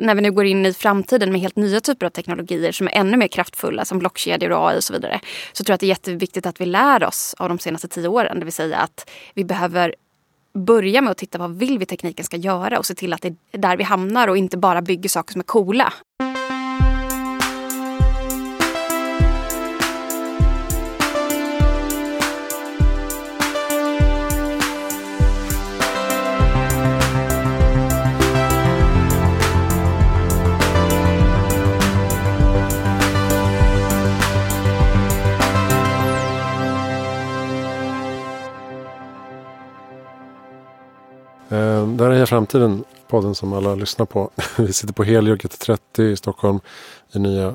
när vi nu går in i framtiden med helt nya typer av teknologier som är ännu mer kraftfulla som blockkedjor och AI och så vidare. Så tror jag att det är jätteviktigt att vi lär oss av de senaste tio åren. Det vill säga att vi behöver börja med att titta vad vill vi tekniken ska göra och se till att det är där vi hamnar och inte bara bygger saker som är coola. Det här är Framtiden, podden som alla lyssnar på. Vi sitter på Helio GT30 i Stockholm i nya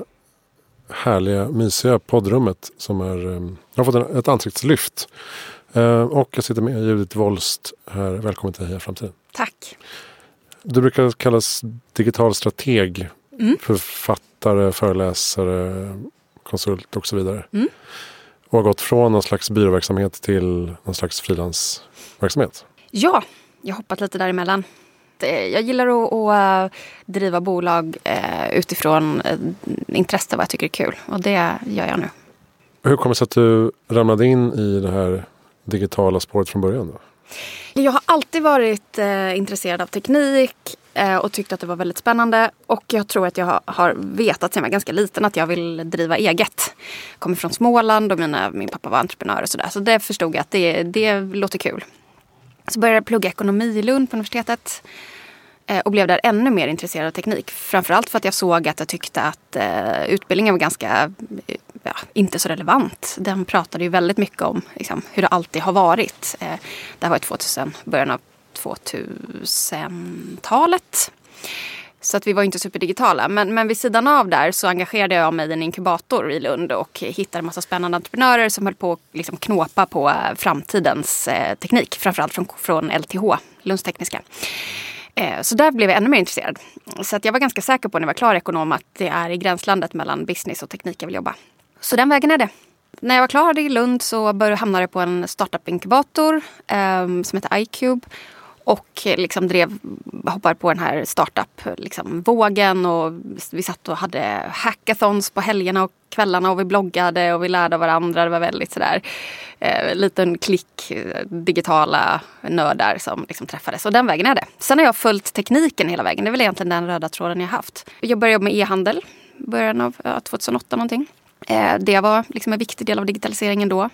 härliga, mysiga poddrummet som är, eh, har fått ett ansiktslyft. Eh, och jag sitter med Judith Wollst här. Välkommen till Heja Framtiden. Tack. Du brukar kallas digital strateg, Mm. författare, föreläsare, konsult och så vidare. Mm. Och har gått från någon slags byråverksamhet till någon slags frilansverksamhet. Ja, jag har hoppat lite däremellan. Jag gillar att, att eh, driva bolag eh, utifrån eh, intresse vad jag tycker är kul. Och det gör jag nu. Hur kommer det sig att du ramlade in i det här digitala spåret från början? Då? Jag har alltid varit eh, intresserad av teknik eh, och tyckt att det var väldigt spännande. Och jag tror att jag har, har vetat sedan jag var ganska liten att jag vill driva eget. Kommer från Småland och mina, min pappa var entreprenör och sådär. Så det förstod jag att det, det låter kul. Så började jag plugga ekonomi i Lund på universitetet. Eh, och blev där ännu mer intresserad av teknik. Framförallt för att jag såg att jag tyckte att eh, utbildningen var ganska, ja, inte så relevant. Den pratade ju väldigt mycket om liksom, hur det alltid har varit. Eh, det här var 2000, början av 2000-talet. Så att vi var inte superdigitala. Men, men vid sidan av där så engagerade jag mig i en inkubator i Lund och hittade en massa spännande entreprenörer som höll på att liksom knåpa på eh, framtidens eh, teknik. Framförallt från, från LTH, Lunds tekniska. Eh, Så där blev jag ännu mer intresserad. Så att jag var ganska säker på när jag var klar ekonom att det är i gränslandet mellan business och teknik jag vill jobba. Så den vägen är det. När jag var klar i Lund så började, hamnade jag på en startup-inkubator eh, som heter iCube. Och eh, liksom drev, hoppade på den här startup-vågen. Liksom, och vi satt och hade hackathons på helgerna och kvällarna och vi bloggade och vi lärde av varandra. Det var väldigt sådär eh, liten klick digitala nördar som liksom träffades. Och den vägen är det. Sen har jag följt tekniken hela vägen. Det är väl egentligen den röda tråden jag haft. Jag började jobba med e-handel i början av ja, 2008 någonting. Eh, det var liksom en viktig del av digitaliseringen då.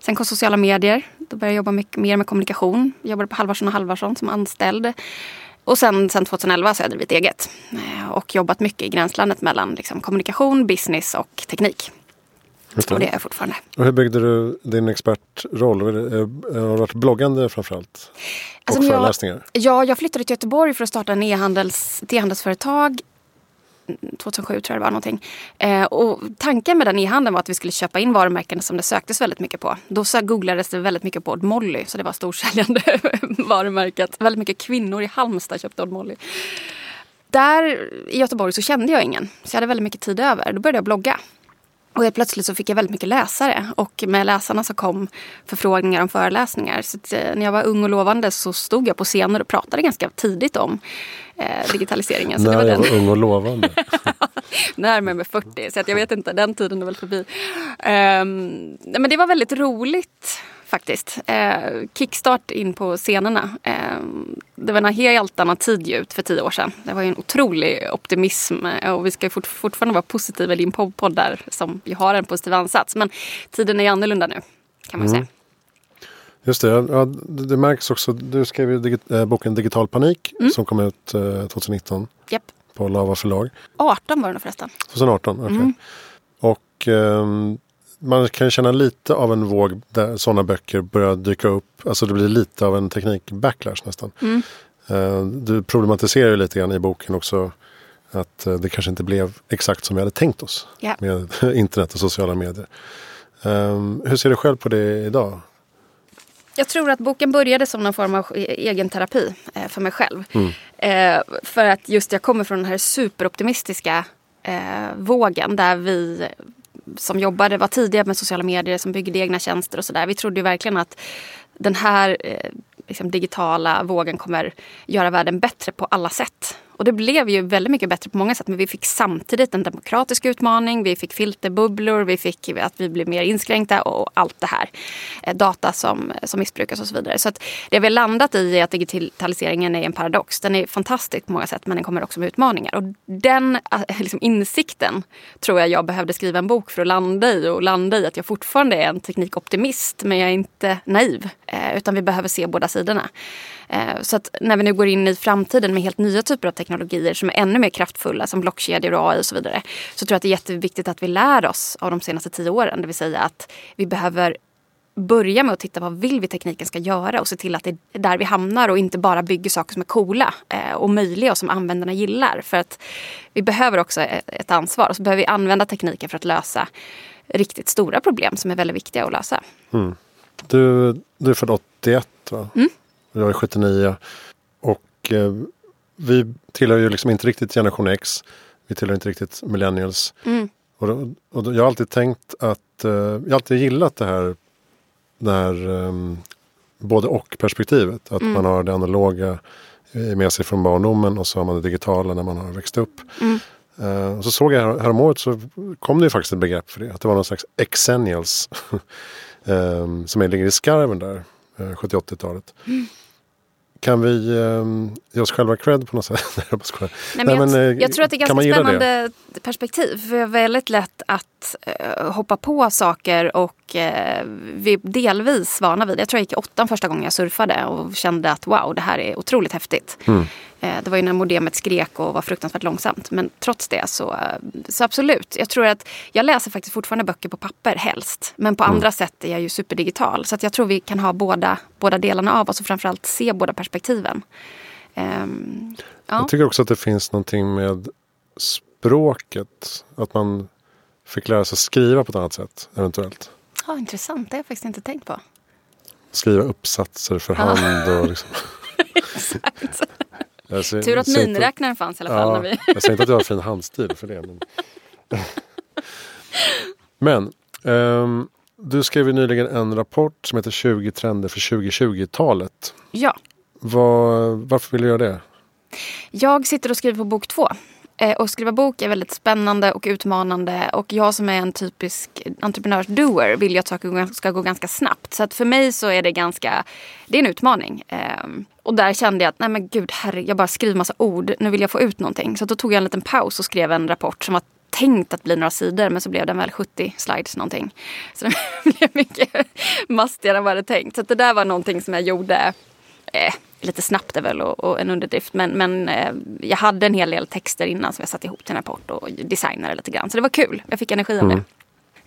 Sen kom sociala medier. Då började jag jobba mycket mer med kommunikation. Jag jobbade på Halvarsson och Halvarsson som anställd. Och sen, sen 2011 så har jag drivit eget. Eh, Och jobbat mycket i gränslandet mellan liksom, kommunikation, business och teknik. Just Och det är jag fortfarande. Och hur byggde du din expertroll? Eh, Har du varit bloggande framförallt? Och Alltså, jag- föreläsningar? Ja, jag flyttade till Göteborg för att starta en e-handels, ett e-handelsföretag. 2007 tror jag det var någonting. Eh, och tanken med den e-handeln var att vi skulle köpa in varumärken som det söktes väldigt mycket på. Då så googlades det väldigt mycket på Odd Molly, så det var storsäljande varumärket. Väldigt mycket kvinnor i Halmstad köpte Odd Molly. Där i Göteborg så kände jag ingen, så jag hade väldigt mycket tid över. Då började jag blogga. Och helt plötsligt så fick jag väldigt mycket läsare och med läsarna så kom förfrågningar om föreläsningar. Så eh, när jag var ung och lovande så stod jag på scener och pratade ganska tidigt om eh, digitaliseringen. Så det När var jag den var ung och lovande. närmare mig 40 så jag vet inte, den tiden är väl förbi. Nej, men det var väldigt roligt faktiskt. Uh, kickstart in på scenerna. Ehm, det var en helt annan tid ju för tio år sedan. Det var ju en otrolig optimism eh, och vi ska fort, fortfarande vara positiva i din podd där som ju har en positiv ansats. Men tiden är annorlunda nu kan man Mm. säga. Just det, ja, det, det märks också. Du skrev ju digi- eh, boken Digital panik Mm. som kom ut eh, 2019 Japp. på Lava förlag. 18 var det nog förresten. 2018, okej. Mm. Och ehm, man kan känna lite av en våg där sådana böcker börjar dyka upp. Alltså det blir lite av en teknik-backlash nästan. Mm. Eh, du problematiserar ju lite grann i boken också att eh, det kanske inte blev exakt som vi hade tänkt oss Ja. med internet och sociala medier. Ehm, hur ser du själv på det idag? Jag tror att boken började som någon form av egen terapi eh, för mig själv. Mm. För att just jag kommer från den här superoptimistiska vågen där vi som jobbade var tidiga med sociala medier, som byggde egna tjänster och sådär. Vi trodde ju verkligen att den här eh, liksom digitala vågen kommer göra världen bättre på alla sätt. Och det blev ju väldigt mycket bättre på många sätt. Men vi fick samtidigt en demokratisk utmaning. Vi fick filterbubblor. Vi fick att vi blev mer inskränkta och allt det här. Eh, data som, som missbrukas och så vidare. Så att det vi har landat i är att digitaliseringen är en paradox. Den är fantastisk på många sätt men den kommer också med utmaningar. Och den eh, liksom, insikten tror jag jag behövde skriva en bok för att landa i. Och landa i att jag fortfarande är en teknikoptimist men jag är inte naiv. Eh, utan vi behöver se båda sidorna. Så att när vi nu går in i framtiden med helt nya typer av teknik teknologier som är ännu mer kraftfulla som blockkedjor och AI och så vidare. Så tror jag att det är jätteviktigt att vi lär oss av de senaste tio åren. Det vill säga att vi behöver börja med att titta på vad vill vi tekniken ska göra och se till att det är där vi hamnar och inte bara bygger saker som är coola eh, och möjliga och som användarna gillar. För att vi behöver också ett ansvar och så behöver vi använda tekniken för att lösa riktigt stora problem som är väldigt viktiga att lösa. Mm. Du, du är född 81 va? Mm. Jag är 79. Och eh, vi tillhör ju liksom inte riktigt generation X. Vi tillhör inte riktigt millennials. Mm. Och, då, och då, jag har alltid tänkt att, eh, jag har alltid gillat det här, det här um, både och perspektivet. Att Mm. man har det analoga med sig från barndomen och så har man det digitala när man har växt upp. Mm. Uh, och så såg jag här, häromåret så kom det ju faktiskt ett begrepp för det. Att det var någon slags exennials. um, som ligger i skarven där, uh, 70-80-talet. Mm. Kan vi um, ge oss själva cred på något sätt? Nej, jag. Nej, men Nej, men, jag, eh, jag tror att det är ganska gilla det? spännande perspektiv. För det är väldigt lätt att eh, hoppa på saker och eh, vi är delvis vana vid det. Jag tror jag gick i åttan första gången jag surfade och kände att wow, det här är otroligt häftigt. Mm. Eh, det var ju när modemet skrek och var fruktansvärt långsamt. Men trots det så, eh, så absolut. Jag tror att jag läser faktiskt fortfarande böcker på papper helst. Men på Mm. andra sätt är jag ju superdigital. Så jag tror vi kan ha båda, båda delarna av oss och framförallt se båda perspektiven. Ehm, ja. Jag tycker också att det finns någonting med språket. Att man fick lära sig skriva på ett annat sätt eventuellt. Ja, intressant, det har jag faktiskt inte tänkt på. Skriva uppsatser för hand och liksom. Exakt. Jag säger- Tur att säger inte- miniräknaren fanns i alla fall. Ja, När vi... jag säger inte att jag har fin handstil för det. Men, men ehm, du skrev ju nyligen en rapport som heter 20 trender för 2020-talet. ja, Var, varför vill du göra det? jag sitter och skriver på bok två. Eh, Och skriva bok är väldigt spännande och utmanande. Och jag som är en typisk entreprenörsdoer vill ju att saker ska gå ganska snabbt. Så att för mig så är det ganska, det är en utmaning. Ehm, och där kände jag att nej men gud, herre, jag bara skriver massa ord. Nu vill jag få ut någonting. Så då tog jag en liten paus och skrev en rapport som var tänkt att bli några sidor men så blev den väl 70 slides någonting. Så den blev mycket mastigare än vad jag hade tänkt. Så att det där var någonting som jag gjorde eh, lite snabbt är väl och, och en underdrift. Men, men eh, jag hade en hel del texter innan som jag satte ihop till en rapport och designade lite grann. Så det var kul. Jag fick energi av det.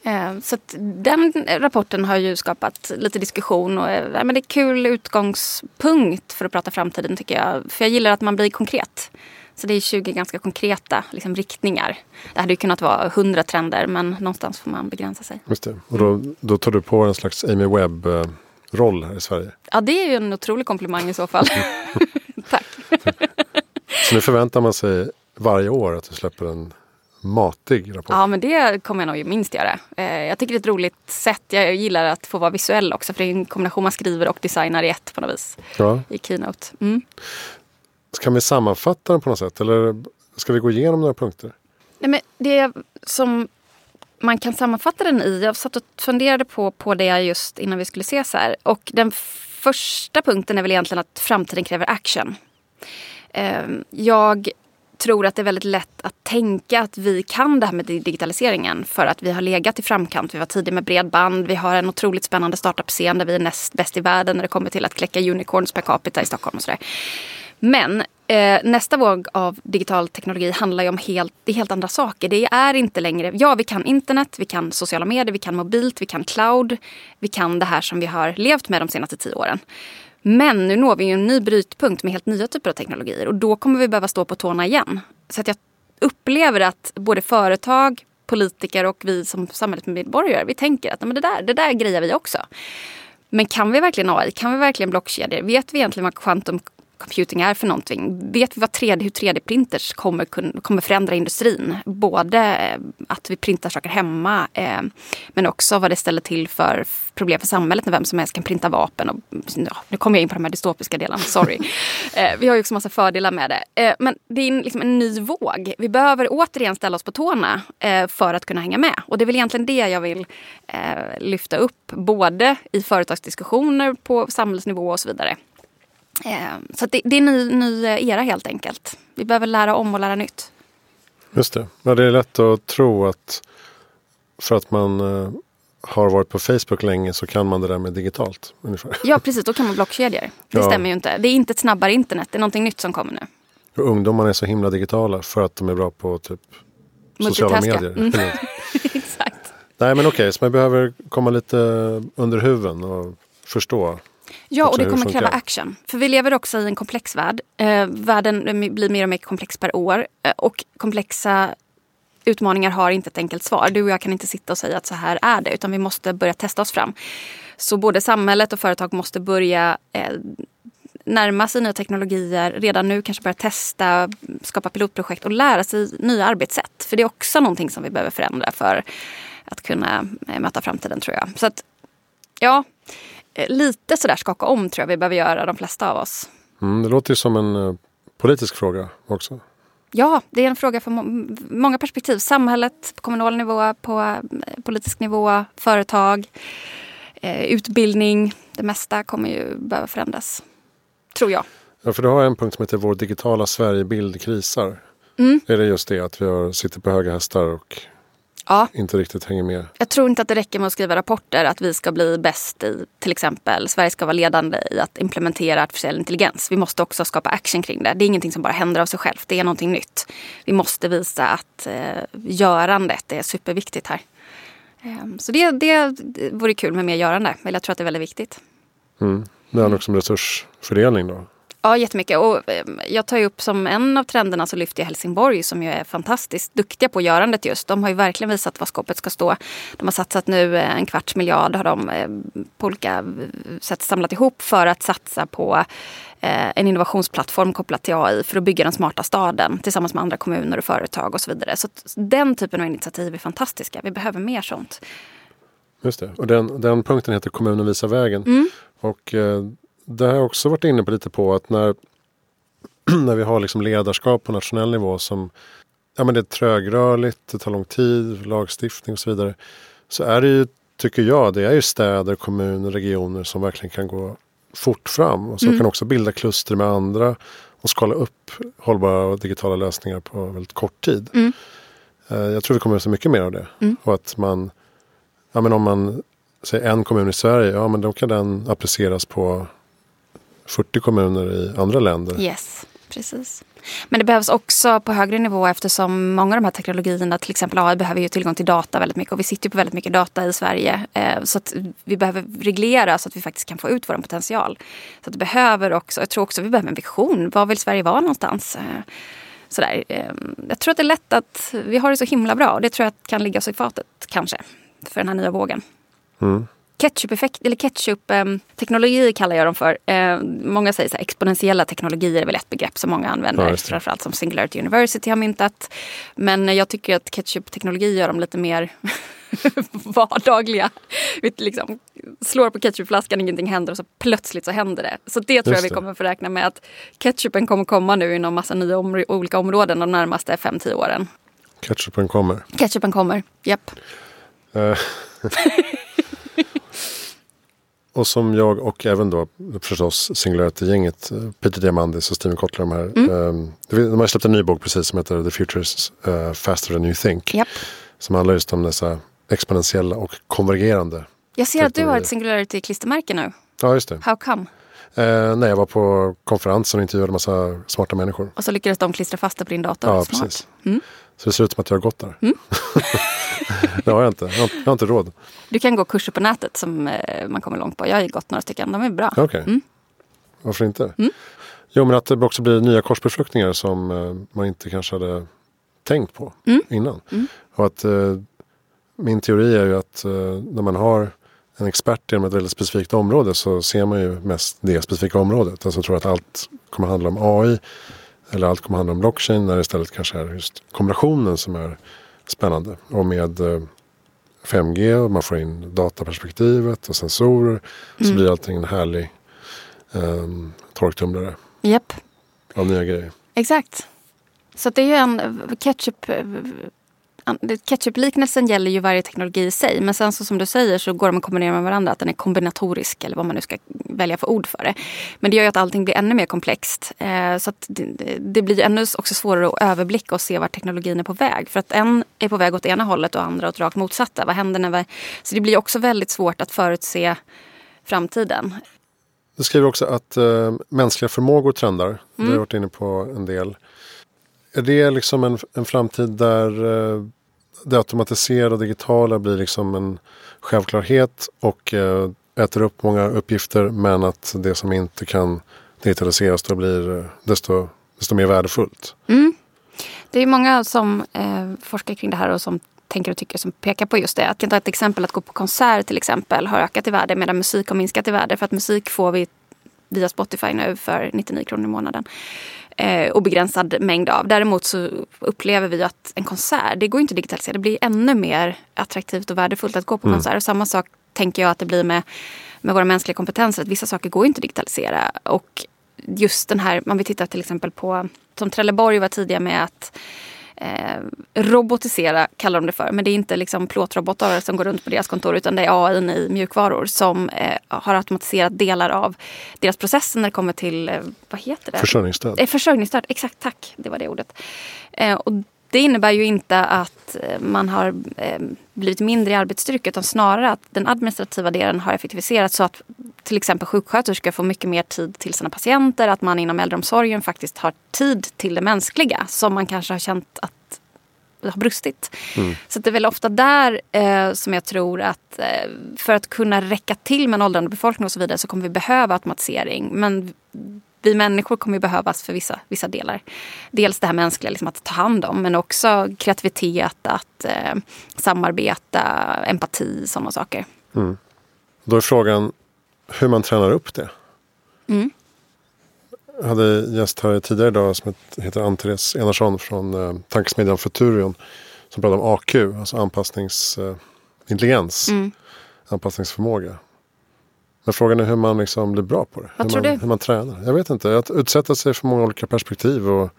Eh, Så den rapporten har ju skapat lite diskussion och eh, men det är kul utgångspunkt för att prata framtiden tycker jag. För jag gillar att man blir konkret. Så det är 20 ganska konkreta liksom, riktningar. Det hade ju kunnat vara 100 trender men någonstans får man begränsa sig. Just det. Och då, då tar du på en slags Amy Webb-roll här i Sverige. Ja det är ju en otrolig komplimang i så fall. Tack. Så nu förväntar man sig varje år att du släpper en matig rapport. Ja men det kommer jag nog minst göra. Eh, Jag tycker det är ett roligt sätt. Jag gillar att få vara visuell också för det är en kombination man skriver och designar i ett på något vis. Ja. I Keynote. Mm. Ska vi sammanfatta den på något sätt? Eller ska vi gå igenom några punkter? Nej, men det som man kan sammanfatta den i. Jag satt och funderade på, på det just innan vi skulle ses här. Och den första punkten är väl egentligen att framtiden kräver action. Ehm, jag tror att det är väldigt lätt att tänka att vi kan det här med digitaliseringen för att vi har legat i framkant. Vi var tidiga med bredband. Vi har en otroligt spännande startup-scen där vi är näst bäst i världen när det kommer till att kläcka unicorns per capita i Stockholm och sådär. Men eh, nästa våg av digital teknologi handlar ju om helt, det är helt andra saker. Det är inte längre, ja vi kan internet, vi kan sociala medier, vi kan mobilt, vi kan cloud. Vi kan det här som vi har levt med de senaste tio åren. Men nu når vi ju en ny brytpunkt med helt nya typer av teknologier och då kommer vi behöva stå på tårna igen. Så att jag upplever att både företag, politiker och vi som samhällsmedborgare, vi tänker att men det, där, det där grejer vi också. Men kan vi verkligen AI? Kan vi verkligen blockkedjor? Vet vi egentligen vad quantum computing är för någonting. Vet vi vad 3D, hur 3D-printers kommer, kommer förändra industrin? Både eh, att vi printar saker hemma eh, men också vad det ställer till för problem för samhället när vem som helst kan printa vapen. Och, ja, nu kommer jag in på de här dystopiska delarna, sorry. eh, vi har ju också massa fördelar med det. Eh, men det är liksom en ny våg. Vi behöver återigen ställa oss på tårna eh, för att kunna hänga med. Och det är väl egentligen det jag vill eh, lyfta upp. Både i företagsdiskussioner på samhällsnivå och så vidare. Eh, så det, det, är en ny, ny era helt enkelt. Vi behöver lära om och lära nytt. Just det. Ja, det är lätt att tro att för att man eh, har varit på Facebook länge så kan man det där med digitalt. Ungefär. Ja precis, då kan man blockkedjor. Det ja. stämmer ju inte. Det är inte ett snabbare internet, det är någonting nytt som kommer nu. Och ungdomarna är så himla digitala för att de är bra på typ sociala medier. Mm. Exakt. Nej men okej, okay, så man behöver komma lite under huven och förstå Ja, och det kommer kräva action. För vi lever också i en komplex värld. Eh, världen blir mer och mer komplex per år. Eh, och komplexa utmaningar har inte ett enkelt svar. Du och jag kan inte sitta och säga att så här är det. Utan vi måste börja testa oss fram. Så både samhället och företag måste börja eh, närma sig nya teknologier. Redan nu kanske börja testa, skapa pilotprojekt och lära sig nya arbetssätt. För det är också någonting som vi behöver förändra för att kunna eh, möta framtiden tror jag. Så att, ja, lite sådär skaka om tror jag vi behöver göra de flesta av oss. Mm, det låter ju som en uh, politisk fråga också. Ja, det är en fråga för må många perspektiv. Samhället, på kommunal nivå, på eh, politisk nivå, företag, eh, utbildning. Det mesta kommer ju behöva förändras. Tror jag. Ja, för du har en punkt som heter Vår digitala Sverigebild krisar. Mm. Är det just det att vi har, sitter på höga hästar och ja. inte riktigt hänger med. Jag tror inte att det räcker med att skriva rapporter att vi ska bli bäst i till exempel Sverige ska vara ledande i att implementera artificiell intelligens. Vi måste också skapa action kring det. Det är ingenting som bara händer av sig självt. Det är någonting nytt. Vi måste visa att eh, görandet är superviktigt här. Eh, så det, det vore kul med mer görande. Men jag tror att det är väldigt viktigt. Mm. Det handlar också om resursfördelning då? Ja, jättemycket. Och eh, jag tar ju upp som en av trenderna så lyfter jag Helsingborg som ju är fantastiskt duktiga på görandet just. De har ju verkligen visat var skåpet ska stå. De har satsat nu eh, en kvarts miljard har de eh, på olika sätt samlat ihop för att satsa på en innovationsplattform kopplat till AI för att bygga den smarta staden tillsammans med andra kommuner och företag och så vidare. Så den typen av initiativ är fantastiska. Vi behöver mer sånt. Just det. Och den, den punkten heter Kommunen visar vägen. Mm. Och det har jag också varit inne på lite på att när, när vi har liksom ledarskap på nationell nivå som ja, men det är trögrörligt, det tar lång tid, lagstiftning och så vidare. Så är det ju, tycker jag, det är ju städer, kommuner, regioner som verkligen kan gå fort fram och som mm. kan också bilda kluster med andra och skala upp hållbara och digitala lösningar på väldigt kort tid. Mm. Eh, jag tror vi kommer att se mycket mer av det. Mm. Och att man, ja men om man säger en kommun i Sverige, ja men då kan den appliceras på 40 kommuner i andra länder. Yes, precis. Men det behövs också på högre nivå eftersom många av de här teknologierna, till exempel AI, behöver ju tillgång till data väldigt mycket. Och vi sitter på väldigt mycket data i Sverige. Eh, så att vi behöver reglera så att vi faktiskt kan få ut vår potential. Så att det behöver också, jag tror också vi behöver en vision. Var vill Sverige vara någonstans? Eh, sådär. Eh, jag tror att det är lätt att vi har det så himla bra. Och det tror jag kan ligga oss i fatet kanske. För den här nya vågen. Mm ketchup-effekt, eller ketchup-teknologi ehm, kallar jag dem för. Eh, många säger så här, exponentiella teknologier är väl ett begrepp som många använder. Ja, framförallt som Singularity University har myntat. Men jag tycker att ketchup-teknologi gör dem lite mer vardagliga. Vi liksom slår på ketchupflaskan, ingenting händer och så plötsligt så händer det. Så det tror Just jag vi kommer få räkna med att ketchupen kommer komma nu inom massa nya om olika områden de närmaste 5-10 åren. Ketchupen kommer? Ketchupen kommer, japp. Och som jag och även då förstås Singularity-gänget, eh, Peter Diamandis och Steven Kotler, de här. Mm. Um, de har släppt en ny bok precis som heter The Future is uh, Faster than you think. Yep. Som handlar just om dessa exponentiella och konvergerande. Jag ser att du har ett Singularity-klistermärke nu. Ja, just det. How come? Eh, nej, jag var på konferens och intervjuade en massa smarta människor. Och så lyckades de klistra fast det på din dator? Ja, Smart. precis. Mm. Så det ser ut som att jag har gått där. Mm. det har jag inte. Jag har, jag har, inte råd. Du kan gå kurser på nätet som eh, man kommer långt på. Jag har gått några stycken. De är bra. Okej. Okay. Mm. Varför inte? Mm. Jo, men att det också blir nya korsbefruktningar som eh, man inte kanske hade tänkt på mm. innan. Mm. Och att eh, min teori är ju att eh, när man har en expert inom ett väldigt specifikt område så ser man ju mest det specifika området. Alltså jag tror att allt kommer handla om AI eller allt kommer handla om blockchain när det istället kanske är just kombinationen som är spännande. Och med 5G och man får in dataperspektivet och sensorer mm. så blir allting en härlig um, torktumlare. Yep. Av nya grejer. Exakt. Så det är ju en ketchup Ketchup-liknelsen gäller ju varje teknologi i sig. Men sen så som du säger så går de att kombinera med varandra. Att den är kombinatorisk eller vad man nu ska välja för ord för det. Men det gör ju att allting blir ännu mer komplext. Eh, så det, det, blir ännu också svårare att överblicka och se vart teknologin är på väg. För att en är på väg åt ena hållet och andra åt rakt motsatta. Vad händer när vi... Så det blir också väldigt svårt att förutse framtiden. Du skriver också att äh, mänskliga förmågor trendar. Mm. Det har jag varit inne på en del. Är det liksom en, en framtid där äh, det automatiserade och digitala blir liksom en självklarhet och eh, äter upp många uppgifter men att det som inte kan digitaliseras då blir eh, desto, desto mer värdefullt? Mm. Det är många som eh, forskar kring det här och som tänker och tycker som pekar på just det. Att jag tar ett exempel att gå på konsert till exempel har ökat i värde medan musik har minskat i värde. För att musik får vi via Spotify nu för 99 kronor i månaden. Eh, obegränsad mängd av. Däremot så upplever vi att en konsert, det går inte att digitalisera. Det blir ännu mer attraktivt och värdefullt att gå på mm. konsert. Och samma sak tänker jag att det blir med, med våra mänskliga kompetenser. Att vissa saker går inte att digitalisera. Och just den här, man vill titta till exempel på, som Trelleborg var tidiga med att eh, robotisera, kallar de det för. Men det är inte liksom plåtrobotar som går runt på deras kontor utan det är AI i mjukvaror som eh, har automatiserat delar av deras processer när det kommer till, eh, vad heter det? Försörjningsstöd. Eh, försörjningsstöd, exakt tack. Det var det ordet. Eh, och det innebär ju inte att eh, man har eh, blivit mindre i arbetsstyrka utan snarare att den administrativa delen har effektiviserats så att till exempel sjuksköterskor får mycket mer tid till sina patienter. Att man inom äldreomsorgen faktiskt har tid till det mänskliga som man kanske har känt att har brustit. Mm. Så det är väl ofta där eh, som jag tror att eh, för att kunna räcka till med en åldrande befolkning och så vidare så kommer vi behöva automatisering. Men vi människor kommer ju behövas för vissa, vissa delar. Dels det här mänskliga, liksom att ta hand om, men också kreativitet, att eh, samarbeta, empati, sådana saker. Mm. Då är frågan hur man tränar upp det. Mm. Jag hade gäst här tidigare idag som heter Ann-Therese Enarsson från eh, tankesmedjan Futurion. Som pratar om AQ, alltså anpassningsintelligens. Eh, mm. Anpassningsförmåga. Men frågan är hur man liksom blir bra på det. Vad hur tror man, du? Hur man tränar. Jag vet inte. Att utsätta sig för många olika perspektiv och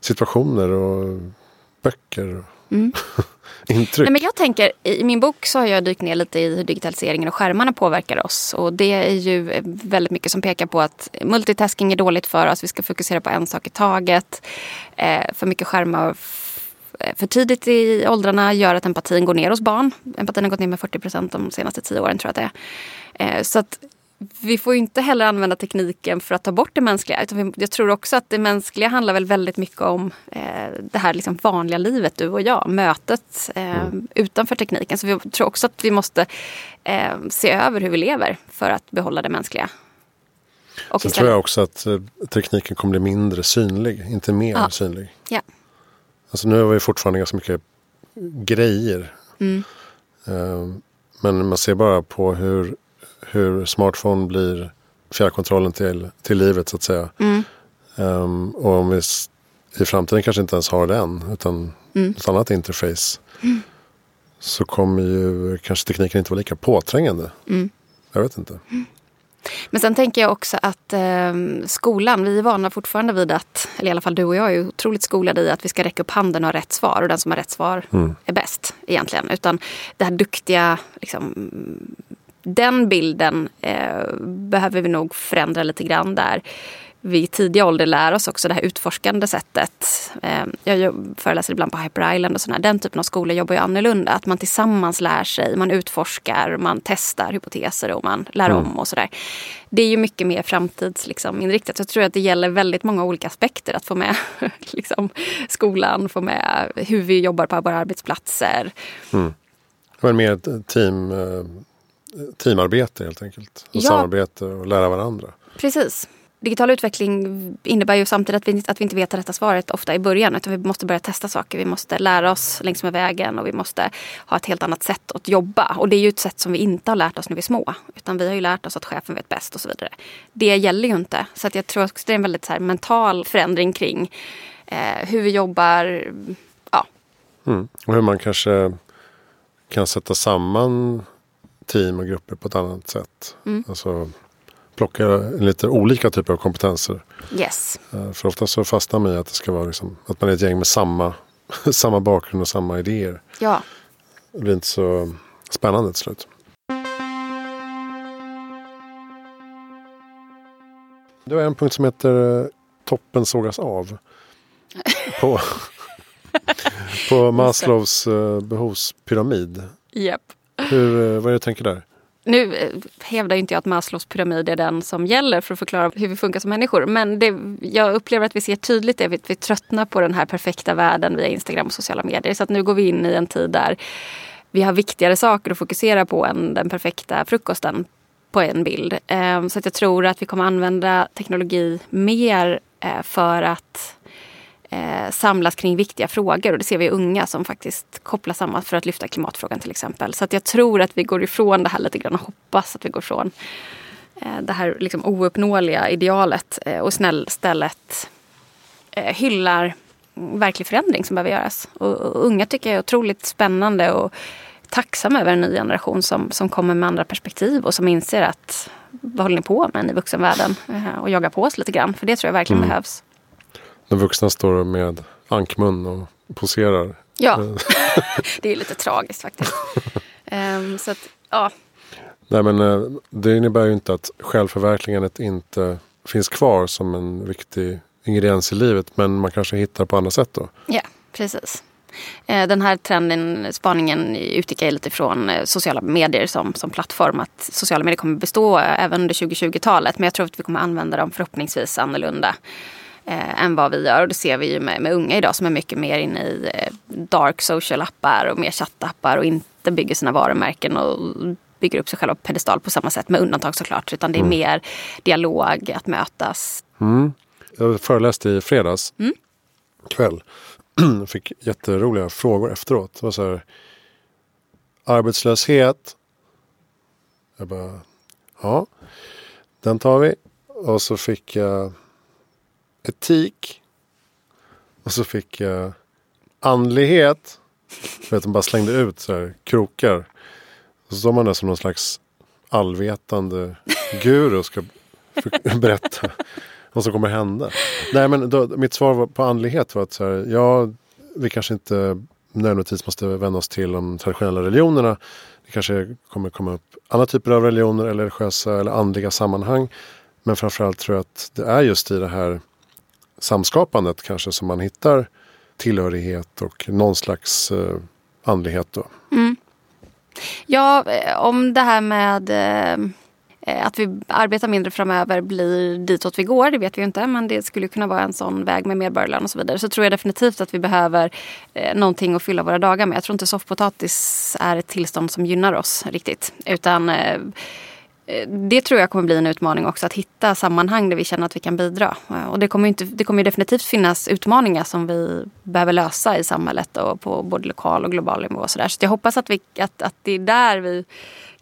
situationer och böcker. Och mm. intryck. Nej, men jag tänker, I min bok så har jag dykt ner lite i hur digitaliseringen och skärmarna påverkar oss. Och det är ju väldigt mycket som pekar på att multitasking är dåligt för oss. Vi ska fokusera på en sak i taget. Eh, för mycket skärmar för tidigt i åldrarna gör att empatin går ner hos barn. Empatin har gått ner med 40 procent de senaste tio åren tror jag att det är. Eh, så att vi får inte heller använda tekniken för att ta bort det mänskliga. Utan jag tror också att det mänskliga handlar väl väldigt mycket om eh, det här liksom vanliga livet, du och jag. Mötet eh, mm. utanför tekniken. Så vi tror också att vi måste eh, se över hur vi lever för att behålla det mänskliga. Och Sen tror jag också att eh, tekniken kommer bli mindre synlig, inte mer ja. synlig. Ja. Alltså nu har vi fortfarande ganska mycket grejer. Mm. Eh, men man ser bara på hur hur smartphone blir fjärrkontrollen till, till livet så att säga. Mm. Um, och om vi i framtiden kanske inte ens har den utan mm. ett annat interface. Mm. Så kommer ju kanske tekniken inte vara lika påträngande. Mm. Jag vet inte. Men sen tänker jag också att eh, skolan, vi är vana fortfarande vid att, eller i alla fall du och jag är otroligt skolade i att vi ska räcka upp handen och ha rätt svar och den som har rätt svar mm. är bäst egentligen. Utan det här duktiga liksom, den bilden eh, behöver vi nog förändra lite grann där vi i tidig ålder lär oss också det här utforskande sättet. Eh, jag föreläser ibland på Hyper Island och sådär. Den typen av skolor jobbar ju annorlunda. Att man tillsammans lär sig, man utforskar, man testar hypoteser och man lär mm. om och sådär. Det är ju mycket mer framtidsinriktat. Liksom, jag tror att det gäller väldigt många olika aspekter att få med liksom, skolan, få med hur vi jobbar på våra arbetsplatser. Mm. Men mer team eh, teamarbete helt enkelt. Och ja. Samarbete och lära varandra. Precis. Digital utveckling innebär ju samtidigt att vi, att vi inte vet det rätta svaret ofta i början. Utan vi måste börja testa saker. Vi måste lära oss längs med vägen och vi måste ha ett helt annat sätt att jobba. Och det är ju ett sätt som vi inte har lärt oss när vi är små. Utan vi har ju lärt oss att chefen vet bäst och så vidare. Det gäller ju inte. Så att jag tror att det är en väldigt så mental förändring kring eh, hur vi jobbar. Ja. Mm. Och hur man kanske kan sätta samman team och grupper på ett annat sätt. Mm. Alltså plocka lite olika typer av kompetenser. Yes. Eh, för ofta så fastnar man i att det ska vara liksom, att man är ett gäng med samma, samma bakgrund och samma idéer. Ja. Det blir inte så spännande till slut. Du har en punkt som heter eh, Toppen sågas av. på, på Maslows eh, behovspyramid. Yep. Hur, vad är det du tänker där? Nu eh, hävdar inte jag att Maslows pyramid är den som gäller för att förklara hur vi funkar som människor. Men det, jag upplever att vi ser tydligt det. Vi, vi tröttnar på den här perfekta världen via Instagram och sociala medier. Så att nu går vi in i en tid där vi har viktigare saker att fokusera på än den perfekta frukosten på en bild. Ehm, så att jag tror att vi kommer använda teknologi mer eh, för att eh, samlas kring viktiga frågor. Och det ser vi unga som faktiskt kopplar samman för att lyfta klimatfrågan till exempel. Så att jag tror att vi går ifrån det här lite grann och hoppas att vi går ifrån eh, det här liksom ouppnåeliga idealet eh, och snäll, istället eh, hyllar verklig förändring som behöver göras. Och, och unga tycker jag är otroligt spännande och tacksam över en ny generation som, som kommer med andra perspektiv och som inser att vad håller ni på med i vuxenvärlden? Eh, och jagar på oss lite grann. För det tror jag verkligen mm. behövs. De vuxna står med ankmun och poserar. Ja, eh. det är lite tragiskt faktiskt. um, så att, ja. Nej men eh, det innebär ju inte att självförverkligandet inte finns kvar som en viktig ingrediens i livet. Men man kanske hittar på andra sätt då. Ja, precis. Eh, den här trenden, spaningen utgick lite ifrån sociala medier som, som plattform. Att sociala medier kommer bestå även under 2020-talet. Men jag tror att vi kommer använda dem förhoppningsvis annorlunda eh, än vad vi gör. Och det ser vi ju med, med unga idag som är mycket mer inne i eh, dark social appar och mer chattappar och inte bygger sina varumärken och bygger upp sig själva på pedestal på samma sätt med undantag såklart. Utan det är mm. mer dialog, att mötas. Mm. Jag föreläste i fredags mm. kväll. Fick jätteroliga frågor efteråt. Det var så här, arbetslöshet. Jag bara, ja, den tar vi. Och så fick jag etik. Och så fick jag andlighet. För att de bara slängde ut så här krokar. Och så står man där som någon slags allvetande guru och ska berätta vad som kommer hända. Nej men då, mitt svar på andlighet var att så här, ja, vi kanske inte nödvändigtvis måste vända oss till de traditionella religionerna. Det kanske kommer komma upp andra typer av religioner eller religiösa eller andliga sammanhang. Men framförallt tror jag att det är just i det här samskapandet kanske som man hittar tillhörighet och någon slags eh, andlighet då. Mm. Ja, eh, om det här med eh, eh, att vi arbetar mindre framöver blir ditåt vi går, det vet vi ju inte. Men det skulle kunna vara en sån väg med medborgarlön och så vidare. Så tror jag definitivt att vi behöver eh, någonting att fylla våra dagar med. Jag tror inte soffpotatis är ett tillstånd som gynnar oss riktigt. Utan Eh, Eh, det tror jag kommer bli en utmaning också, att hitta sammanhang där vi känner att vi kan bidra. Eh, och det kommer, inte, det kommer definitivt finnas utmaningar som vi behöver lösa i samhället och på både lokal och global nivå. Och så, där. så jag hoppas att, vi, att, att det är där vi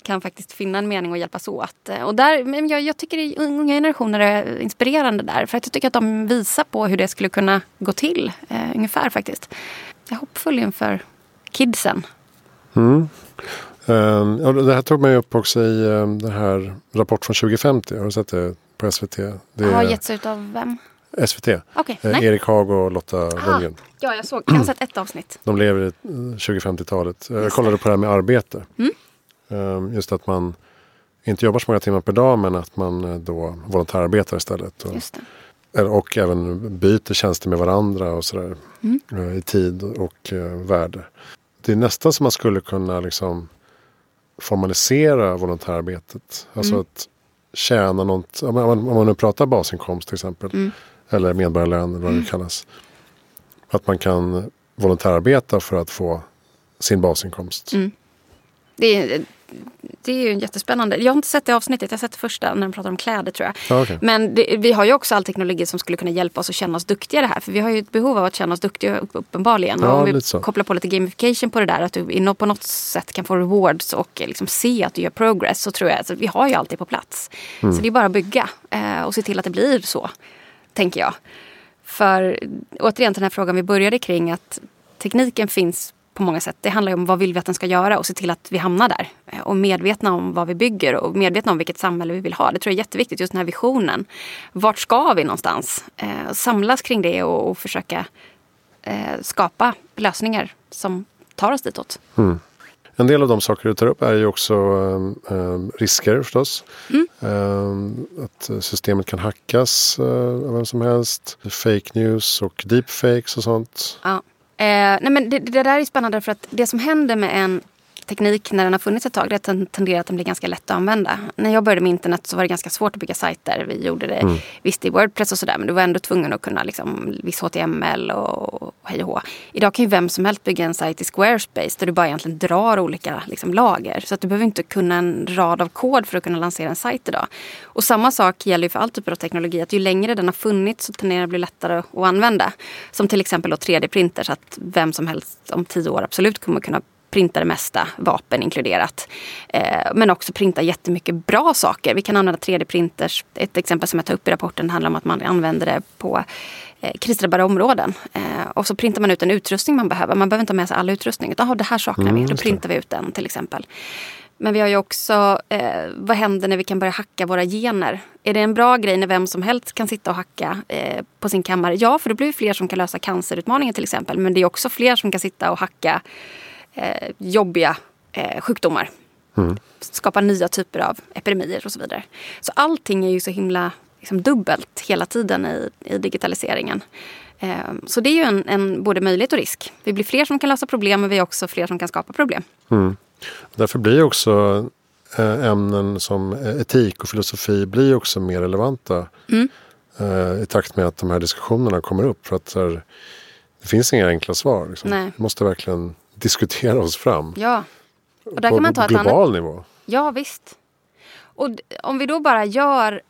kan faktiskt finna en mening och hjälpas åt. Eh, och där, jag, jag tycker att unga generationer är inspirerande där. För att jag tycker att de visar på hur det skulle kunna gå till. Eh, ungefär faktiskt. Jag är hoppfull inför kidsen. Mm. Ja, det här tog man upp också i um, den här Rapport från 2050. Har du sett det på SVT? Det har getts ut av vem? SVT. Okay, eh, Erik Haag och Lotta ah, Lundgren. Ja, jag, såg, jag har sett ett avsnitt. De lever i 2050-talet. Jag kollade på det här med arbete. Mm. Um, just att man inte jobbar så många timmar per dag men att man eh, då volontärarbetar istället. Och, och även byter tjänster med varandra och sådär. Mm. Uh, I tid och uh, värde. Det är nästan som man skulle kunna liksom formalisera volontärarbetet. Alltså mm. att tjäna något, om man, om man nu pratar basinkomst till exempel. Mm. Eller medborgarlön eller vad det mm. kallas. Att man kan volontärarbeta för att få sin basinkomst. Det är, det är ju jättespännande. Jag har inte sett det avsnittet, jag har sett det första när de pratar om kläder tror jag. Ja, okej. Men det, vi har ju också all teknologi som skulle kunna hjälpa oss att känna oss duktigare här. För vi har ju ett behov av att känna oss duktiga upp- uppenbarligen. Ja, och om vi kopplar på lite gamification på det där, att du i på något sätt kan få rewards och liksom se att du gör progress. Så tror jag att vi har ju alltid på plats. Mm. Så det är bara att bygga eh, och se till att det blir så, tänker jag. För återigen till den här frågan vi började kring att tekniken finns på många sätt. Det handlar om vad vill vi att den ska göra och se till att vi hamnar där. Och medvetna om vad vi bygger och medvetna om vilket samhälle vi vill ha. Det tror jag är jätteviktigt, just den här visionen. Vart ska vi någonstans? Eh, samlas kring det och, och försöka eh, skapa lösningar som tar oss ditåt. En del av de saker du tar upp är ju också eh, eh, risker förstås. Mm. Eh, att systemet kan hackas eh, av vem som helst. Fake news och deepfakes och sånt. Ja. Eh, nej men det, det där är spännande för att det som händer med en teknik när den har funnits ett tag det tenderar att den blir ganska lätt att använda. När jag började med internet så var det ganska svårt att bygga sajter. Vi gjorde det visst i Wordpress och sådär men du var ändå tvungen att kunna liksom, viss HTML och, och hej och hå. Idag kan ju vem som helst bygga en sajt i Squarespace där du bara egentligen drar olika liksom, lager. Så att du behöver inte kunna en rad av kod för att kunna lansera en sajt idag. Och samma sak gäller ju för all typ av teknologi. Att ju längre den har funnits så tenderar det att bli lättare att använda. Som till exempel då 3D-printer så att vem som helst om tio år absolut kommer kunna printa det mesta, vapen inkluderat. Eh, men också printa jättemycket bra saker. Vi kan använda 3D-printers. Ett exempel som jag tar upp i rapporten handlar om att man använder det på eh, krisdrabbade områden. Eh, och så printar man ut en utrustning man behöver. Man behöver inte ha med sig all utrustning. Utan, "Ah, det här saknar vi. Då printar vi ut den till exempel. Men vi har ju också, eh, vad händer när vi kan börja hacka våra gener? Är det en bra grej när vem som helst kan sitta och hacka eh, på sin kammare? Ja, för då blir det fler som kan lösa cancerutmaningen till exempel. Men det är också fler som kan sitta och hacka eh, jobbiga eh, sjukdomar. Skapa nya typer av epidemier och så vidare. Så allting är ju så himla liksom, dubbelt hela tiden i, i digitaliseringen. Eh, så det är ju en, en både möjlighet och risk. Vi blir fler som kan lösa problem men vi är också fler som kan skapa problem. Därför blir också eh, ämnen som eh, etik och filosofi blir också mer relevanta Mm. eh, i takt med att de här diskussionerna kommer upp. För att det finns inga enkla svar. Liksom. Vi måste verkligen diskutera oss fram. Ja. Och där på kan man ta ett global annat... nivå. Ja, visst. Och om vi då bara gör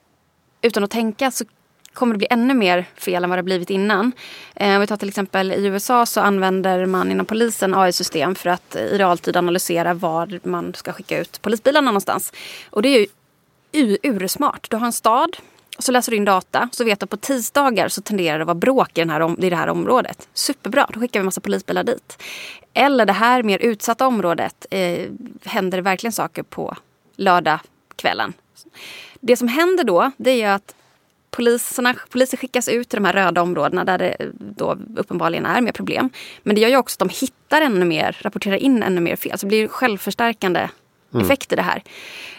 utan att tänka så kommer det bli ännu mer fel än vad det blivit innan. Eh, om vi tar till exempel i USA så använder man inom polisen AI-system för att i realtid analysera var man ska skicka ut polisbilarna någonstans. Och det är ju ursmart. Du har en stad, och så läser du in data, så vet du att på tisdagar så tenderar det att vara bråk i, den här om- i det här området. Superbra, då skickar vi massa polisbilar dit. Eller det här mer utsatta området, eh, händer det verkligen saker på lördagskvällen. Det som händer då, det är ju att poliserna, poliser skickas ut till de här röda områdena där det eh, då uppenbarligen är mer problem. Men det gör ju också att de hittar ännu mer, rapporterar in ännu mer fel. Så det blir självförstärkande effekt i det här.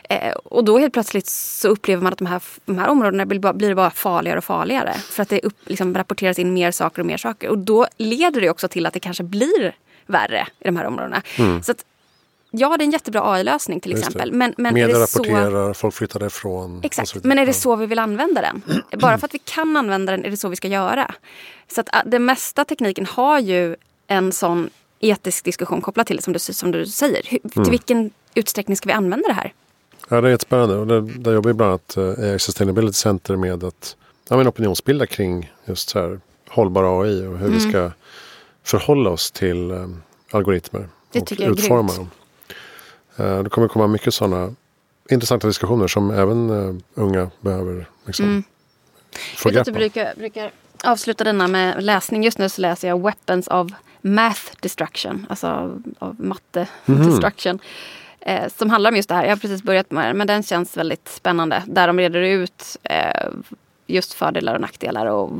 Eh, och då helt plötsligt så upplever man att de här, de här områdena blir bara, blir bara farligare och farligare. För att det upp, liksom, rapporteras in mer saker och mer saker. Och då leder det också till att det kanske blir värre i de här områdena. Så att, ja, det är en jättebra AI-lösning till exempel. Men, men är Media det så... rapporterar, folk flyttar ifrån. Exakt, men är det så vi vill använda den? Bara för att vi kan använda den är det så vi ska göra. Så att ah, den mesta tekniken har ju en sån etisk diskussion kopplat till det som du, som du säger. Hur, Mm. Till vilken utsträckning ska vi använda det här? Ja, det är jättespännande. Och det, där jobbar ju bland annat eh, AI Sustainability Center med att ja, men opinionsbilda kring just så här, hållbar AI och hur Mm. vi ska förhålla oss till eh, algoritmer Det och jag utforma grymt. dem. Eh, det kommer komma mycket sådana intressanta diskussioner som även eh, unga behöver liksom, Mm. få Jag grepp om. brukar, brukar avsluta denna med läsning. Just nu så läser jag Weapons of Math Destruction. Alltså av, matte Mhm. destruction. Eh, som handlar om just det här. Jag har precis börjat med den men den känns väldigt spännande. Där de reder ut eh, just fördelar och nackdelar och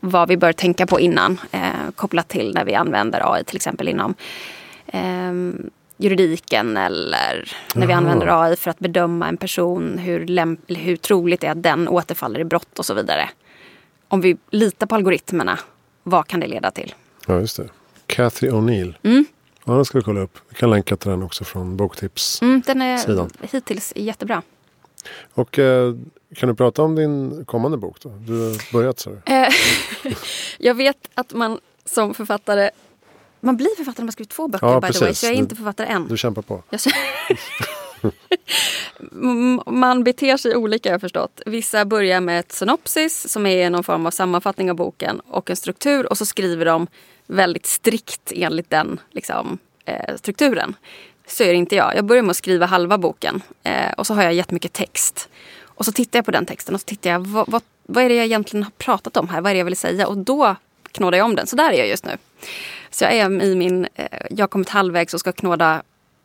vad vi bör tänka på innan. Eh, kopplat till när vi använder AI till exempel inom ehm, juridiken eller när vi använder AI för att bedöma en person, hur, lämp- hur troligt det är att den återfaller i brott och så vidare. Om vi litar på algoritmerna, vad kan det leda till? Ja, just det. Cathy O'Neill. Mm. Ja, den ska vi kolla upp. Vi kan länka till den också från Boktips. Mm, den är Sidan. hittills jättebra. Och eh, kan du prata om din kommande bok då? Du har börjat så. här. Eh, jag vet att man som författare man blir författare när man skrivit två böcker Ja, by the way. precis. Så jag är Du- inte författare än. Du kämpar på. Jag Man beter sig olika har jag förstått. Vissa börjar med ett synopsis som är någon form av sammanfattning av boken och en struktur och så skriver de väldigt strikt enligt den liksom, eh, strukturen. Så är det inte jag. Jag börjar med att skriva halva boken eh, och så har jag jättemycket text. Och så tittar jag på den texten och så tittar jag vad, vad, vad är det jag egentligen har pratat om här? Vad är det jag vill säga? Och då knådar jag om den. Så där är jag just nu. Så jag är i min, eh, jag har kommit halvvägs och ska knåda,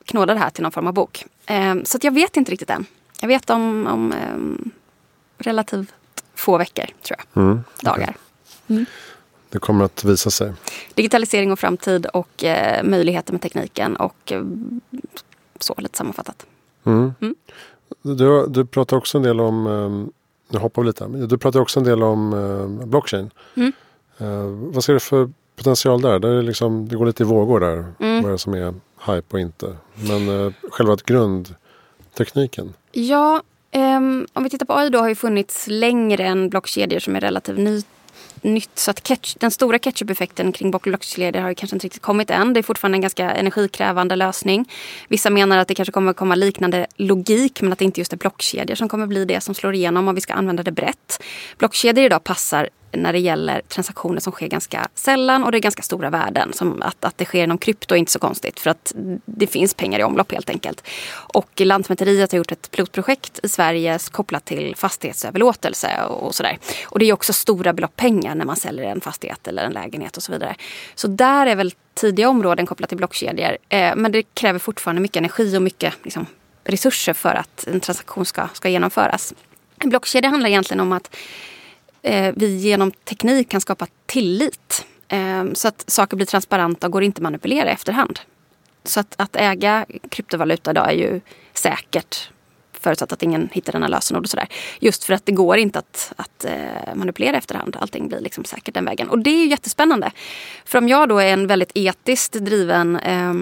knåda det här till någon form av bok. Eh, så att jag vet inte riktigt än. Jag vet om, om eh, relativt få veckor, tror jag. Mm. Dagar. Det kommer att visa sig. Digitalisering och framtid och eh, möjligheter med tekniken och eh, så lite sammanfattat. Mm. Mm. Du, du pratar också en del om, eh, nu hoppar vi lite, du pratar också en del om eh, blockchain. Mm. Eh, vad ser du för potential där? där är liksom, det går lite i vågor där, Mm. vad är det som är hype och inte. Men eh, själva grundtekniken. Ja, eh, om vi tittar på AI då har ju funnits längre än blockkedjor som är relativt ny, nytt. Så att catch, den stora ketchup-effekten kring blockkedjor har ju kanske inte riktigt kommit än. Det är fortfarande en ganska energikrävande lösning. Vissa menar att det kanske kommer komma liknande logik men att det inte just är blockkedjor som kommer bli det som slår igenom om vi ska använda det brett. Blockkedjor idag passar när det gäller transaktioner som sker ganska sällan och det är ganska stora värden. Som att, att det sker inom krypto är inte så konstigt för att det finns pengar i omlopp helt enkelt. Och Lantmäteriet har gjort ett pilotprojekt i Sverige kopplat till fastighetsöverlåtelse och, och sådär. Och det är också stora belopp pengar när man säljer en fastighet eller en lägenhet och så vidare. Så där är väl tidiga områden kopplat till blockkedjor. Eh, men det kräver fortfarande mycket energi och mycket liksom, resurser för att en transaktion ska, ska genomföras. En blockkedja handlar egentligen om att Eh, vi genom teknik kan skapa tillit. Eh, så att saker blir transparenta och går inte att manipulera i efterhand. Så att, att äga kryptovaluta idag är ju säkert. Förutsatt att ingen hittar denna lösenord och sådär. Just för att det går inte att, att eh, manipulera efterhand. Allting blir liksom säkert den vägen. Och det är ju jättespännande. För om jag då är en väldigt etiskt driven eh,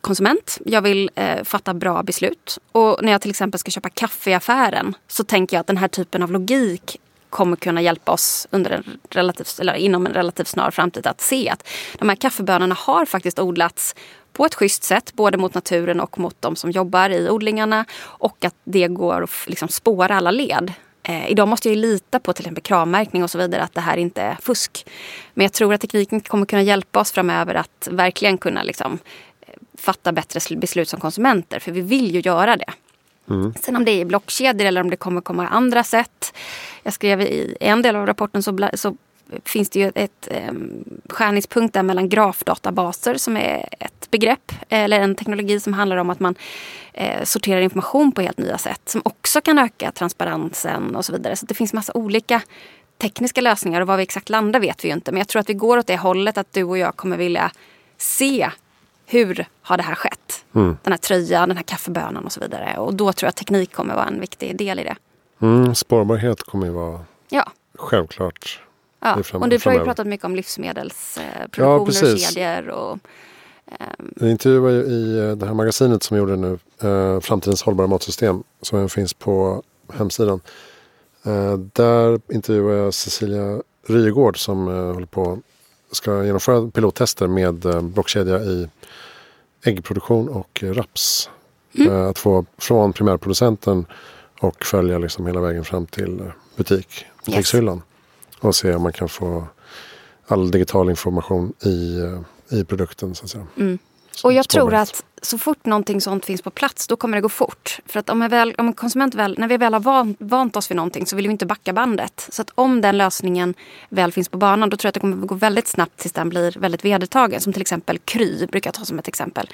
konsument. Jag vill eh, fatta bra beslut. Och när jag till exempel ska köpa kaffe i affären så tänker jag att den här typen av logik kommer kunna hjälpa oss under en relativt, eller inom en relativt snar framtid att se att de här kaffebönorna har faktiskt odlats på ett schysst sätt, både mot naturen och mot de som jobbar i odlingarna. Och att det går att liksom spåra alla led. Eh, idag måste jag ju lita på till exempel kravmärkning och så vidare, att det här inte är fusk. Men jag tror att tekniken kommer kunna hjälpa oss framöver att verkligen kunna liksom, eh, fatta bättre beslut som konsumenter. För vi vill ju göra det. Mm. Sen om det är i blockkedjor eller om det kommer komma andra sätt. Jag skrev i en del av rapporten så, så finns det ju ett um, skärningspunkt där mellan grafdatabaser som är ett begrepp eller en teknologi som handlar om att man eh, sorterar information på helt nya sätt som också kan öka transparensen och så vidare. Så det finns massa olika tekniska lösningar och var vi exakt landar vet vi ju inte. Men jag tror att vi går åt det hållet att du och jag kommer vilja se hur har det här skett? Den här tröjan, den här kaffebönan och så vidare. Och då tror jag att teknik kommer vara en viktig del i det. Mm, spårbarhet kommer ju vara Ja. självklart. Ja, och du har ju pratat mycket om livsmedelsproduktioner och precis. kedjor. Och, Jag intervjuade ju i eh, det här magasinet som gjorde nu, eh, Framtidens hållbara matsystem, som finns på hemsidan. Eh, där intervjuade jag Cecilia Rygård som eh, håller på ska genomföra pilottester med eh, blockkedja i äggproduktion och eh, raps. Eh, att få från primärproducenten och följa liksom hela vägen fram till eh, butik, butikshyllan. Och se om man kan få all digital information i, i produkten. Så att säga. Mm. Och jag tror att så fort någonting sånt finns på plats då kommer det gå fort. För att om, väl, om en konsument väl, när vi väl har van, vant oss vid någonting så vill vi inte backa bandet. Så att om den lösningen väl finns på banan då tror jag att det kommer gå väldigt snabbt tills den blir väldigt vedertagen. Som till exempel Kry brukar jag ta som ett exempel.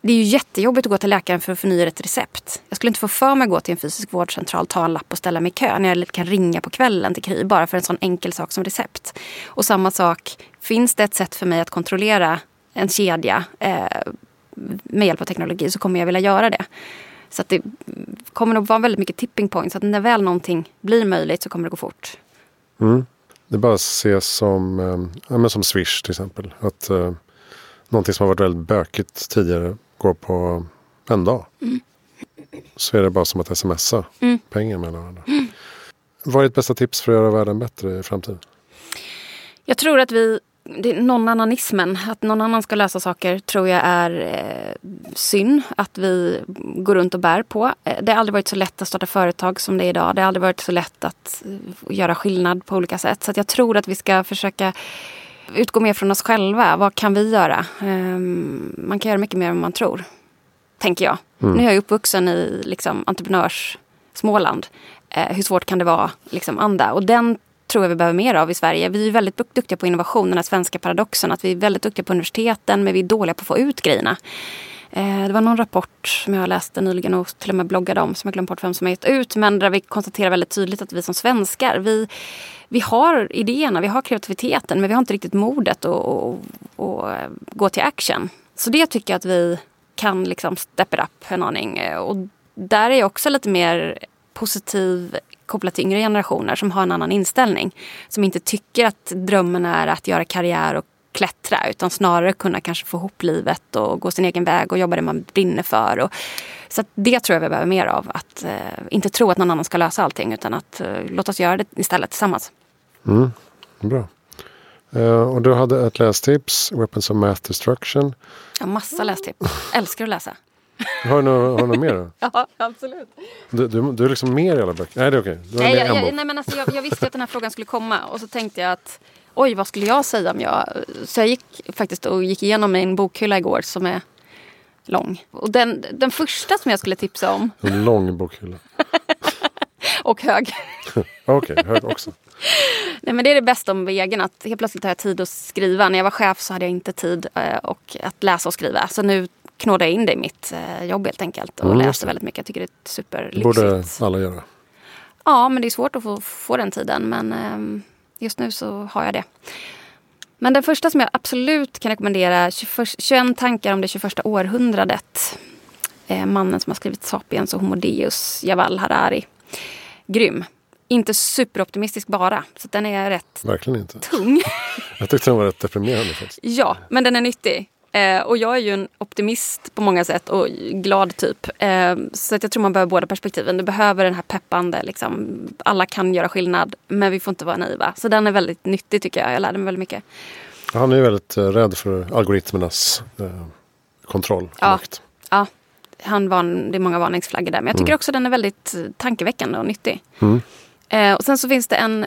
Det är ju jättejobbigt att gå till läkaren för att förnya ett recept. Jag skulle inte få för mig att gå till en fysisk vårdcentral, ta en lapp och ställa mig i kö när jag kan ringa på kvällen till Kry bara för en sån enkel sak som recept. Och samma sak, finns det ett sätt för mig att kontrollera en kedja eh, med hjälp av teknologi så kommer jag vilja göra det. Så det kommer nog vara väldigt mycket tipping points. Så att när väl någonting blir möjligt så kommer det gå fort. Mm. Det bara att se som, eh, ja, men som Swish till exempel. Att eh, någonting som har varit väldigt bökigt tidigare går på en dag. Så är det bara som att smsa Mm. pengar mellan varandra. Vad är ditt bästa tips för att göra världen bättre i framtiden? Jag tror att vi det, någon annanismen, att någon annan ska lösa saker tror jag är eh, synd att vi går runt och bär på. Eh, det har aldrig varit så lätt att starta företag som det är idag. Det har aldrig varit så lätt att eh, göra skillnad på olika sätt. Så jag tror att vi ska försöka utgå mer från oss själva. Vad kan vi göra? Eh, man kan göra mycket mer än man tror. Tänker jag. Mm. Nu är jag uppvuxen i liksom, entreprenörs Småland. Eh, hur svårt kan det vara? Liksom, anda. Och den tror jag vi behöver mer av i Sverige. Vi är väldigt duktiga på innovation, den här svenska paradoxen. Att vi är väldigt duktiga på universiteten men vi är dåliga på att få ut grejerna. Eh, det var någon rapport som jag läste nyligen och till och med bloggade om som jag glömt bort vem som har gett ut. Men där vi konstaterar väldigt tydligt att vi som svenskar, vi, vi har idéerna, vi har kreativiteten men vi har inte riktigt modet att gå till action. Så det tycker jag att vi kan liksom step it up en aning. Och där är jag också lite mer positiv kopplat till yngre generationer som har en annan inställning. Som inte tycker att drömmen är att göra karriär och klättra utan snarare kunna kanske få ihop livet och gå sin egen väg och jobba det man brinner för. Och, så det tror jag vi behöver mer av. Att eh, inte tro att någon annan ska lösa allting utan att eh, låt oss göra det istället tillsammans. Mm, bra. Uh, och du hade ett lästips, Weapons of Math Destruction. Ja, massa lästips. Älskar att läsa. Har du något, mer då? ja, absolut. Du, du, du är liksom mer i alla böcker? Nej, det är okej. Nej, jag, jag, nej, men alltså, jag, jag visste att den här frågan skulle komma och så tänkte jag att oj, vad skulle jag säga om jag... Så jag gick faktiskt och gick igenom min bokhylla igår som är lång. Och den, den första som jag skulle tipsa om... En lång bokhylla. och hög. Okej, okay, hög också. Nej, men det är det bästa om vägen. Att helt plötsligt har jag tid att skriva. När jag var chef så hade jag inte tid eh, och att läsa och skriva. Så nu knådade in det i mitt eh, jobb helt enkelt. Och mm, läste väldigt mycket. Jag tycker det är superlyxigt. borde alla göra. Ja, men det är svårt att få, få den tiden. Men eh, just nu så har jag det. Men den första som jag absolut kan rekommendera, 21, 21 tankar om det 21 århundradet. Eh, mannen som har skrivit Sapiens och Homo Deus, Javal Harari. Grym. Inte superoptimistisk bara, så den är rätt Verkligen inte. tung. jag tyckte den var rätt deprimerande. Faktiskt. Ja, men den är nyttig. Eh, och jag är ju en optimist på många sätt och glad typ. Eh, så att jag tror man behöver båda perspektiven. Du behöver den här peppande, liksom, alla kan göra skillnad men vi får inte vara naiva. Så den är väldigt nyttig tycker jag. Jag lärde mig väldigt mycket. Han är väldigt eh, rädd för algoritmernas eh, kontroll ja. makt. Ja, han var, det är många varningsflaggor där. Men jag tycker mm. också den är väldigt tankeväckande och nyttig. Mm. Eh, och sen så finns det en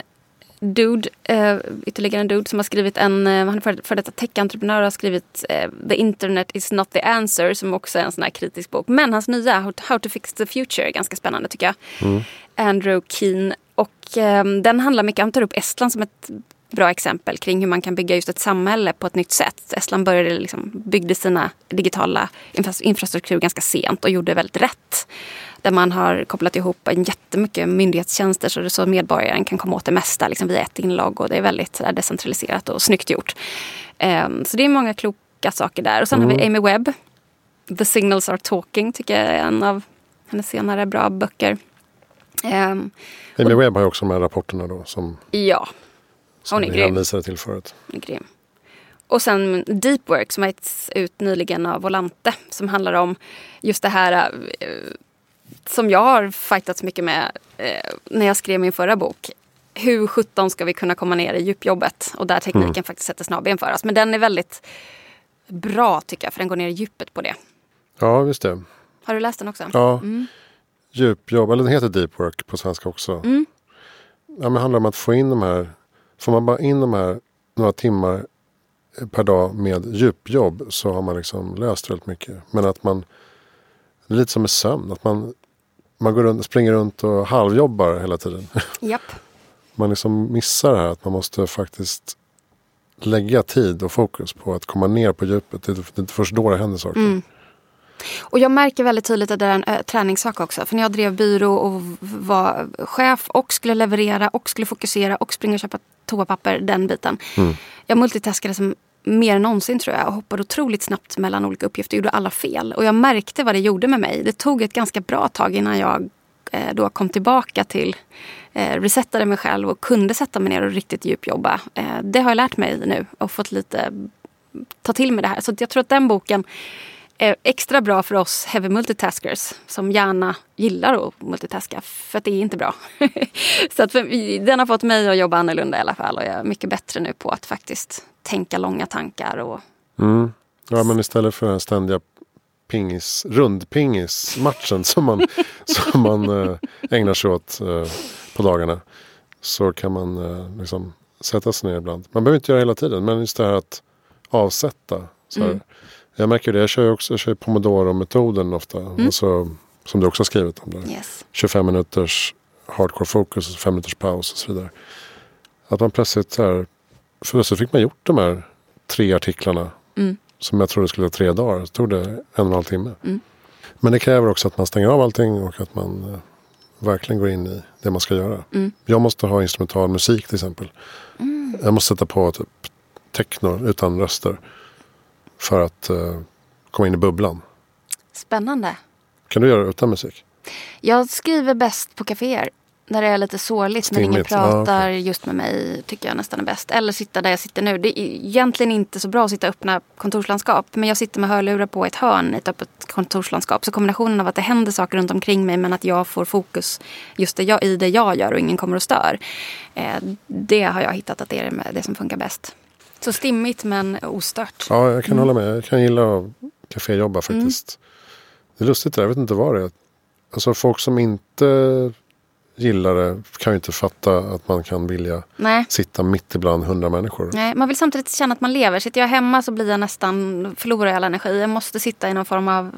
dude, eh, ytterligare en dude som har skrivit en, eh, han är för, för detta tech-entreprenör och har skrivit eh, The internet is not the answer som också är en sån här kritisk bok. Men hans nya How to, How to fix the future är ganska spännande tycker jag. Mm. Andrew Keen. Och eh, den handlar mycket, han tar upp Estland som ett bra exempel kring hur man kan bygga just ett samhälle på ett nytt sätt. Estland började liksom, byggde sina digitala infrastruktur ganska sent och gjorde väldigt rätt. Där man har kopplat ihop en jättemycket myndighetstjänster så, så medborgaren kan komma åt det mesta liksom, via ett inlogg och det är väldigt där, decentraliserat och snyggt gjort. Um, så det är många kloka saker där. Och sen mm. har vi mm. Amy Webb. The Signals Are Talking tycker jag är en av hennes senare bra böcker. Um, Amy och, Webb har ju också de här rapporterna då som, ja, som hon är hänvisade till förut. Grym. Och sen Deep Work som har getts ut nyligen av Volante som handlar om just det här uh, som jag har fightats mycket med eh, när jag skrev min förra bok. Hur sjutton ska vi kunna komma ner i djupjobbet? Och där tekniken mm. faktiskt sätter snabben för oss. Men den är väldigt bra tycker jag, för den går ner i djupet på det. Ja, visst det. Har du läst den också? Ja. Mm. Djupjobb, eller den heter Deep Work på svenska också. Mm. Ja, men det handlar om att få in de här, får man bara in de här några timmar per dag med djupjobb så har man liksom löst väldigt mycket. Men att man, det är lite som med sömn, att man man går runt, springer runt och halvjobbar hela tiden. Japp. man liksom missar det här att man måste faktiskt lägga tid och fokus på att komma ner på djupet. Det är inte först då det händer saker. Mm. Och jag märker väldigt tydligt att det är en äh, träningssak också. För när jag drev byrå och var chef och skulle leverera och skulle fokusera och springa och köpa toapapper, den biten. Mm. Jag multitaskade som mer än någonsin tror jag och hoppade otroligt snabbt mellan olika uppgifter gjorde alla fel. Och jag märkte vad det gjorde med mig. Det tog ett ganska bra tag innan jag eh, då kom tillbaka till eh, resettade mig själv och kunde sätta mig ner och riktigt djupjobba. Eh, det har jag lärt mig nu och fått lite ta till mig det här. Så jag tror att den boken extra bra för oss heavy multitaskers som gärna gillar att multitaska för att det är inte bra. så att för, den har fått mig att jobba annorlunda i alla fall och jag är mycket bättre nu på att faktiskt tänka långa tankar. Och... Mm. Ja men istället för den ständiga pingis, rundpingismatchen som man, som man eh, ägnar sig åt eh, på dagarna. Så kan man eh, liksom sätta sig ner ibland. Man behöver inte göra det hela tiden men just det här att avsätta. Så mm. Jag märker det, jag kör ju också jag kör Pomodoro-metoden ofta. Mm. Alltså, som du också har skrivit om. Där. Yes. 25 minuters hardcore fokus, 5 minuters paus och så vidare. Att man plötsligt så här, för så fick man gjort de här tre artiklarna. Mm. Som jag trodde skulle ta tre dagar. Så tog det en och en halv timme. Mm. Men det kräver också att man stänger av allting och att man uh, verkligen går in i det man ska göra. Mm. Jag måste ha instrumental musik till exempel. Mm. Jag måste sätta på typ techno utan röster. För att uh, komma in i bubblan. Spännande. Kan du göra det utan musik? Jag skriver bäst på kaféer. Där det är lite sårligt när ingen pratar ah, okay. just med mig. Tycker jag nästan är bäst. Eller sitta där jag sitter nu. Det är egentligen inte så bra att sitta i öppna kontorslandskap. Men jag sitter med hörlurar på ett hörn i ett öppet kontorslandskap. Så kombinationen av att det händer saker runt omkring mig men att jag får fokus just det jag, i det jag gör och ingen kommer och stör. Eh, det har jag hittat att det är det som funkar bäst. Så stimmigt men ostört. Ja, jag kan mm. hålla med. Jag kan gilla att kaféjobba faktiskt. Mm. Det är lustigt, jag vet inte vad det är. Alltså folk som inte gillar det kan ju inte fatta att man kan vilja Nej. sitta mitt ibland hundra människor. Nej, man vill samtidigt känna att man lever. Sitter jag hemma så blir jag nästan, förlorar jag all energi. Jag måste sitta i någon form av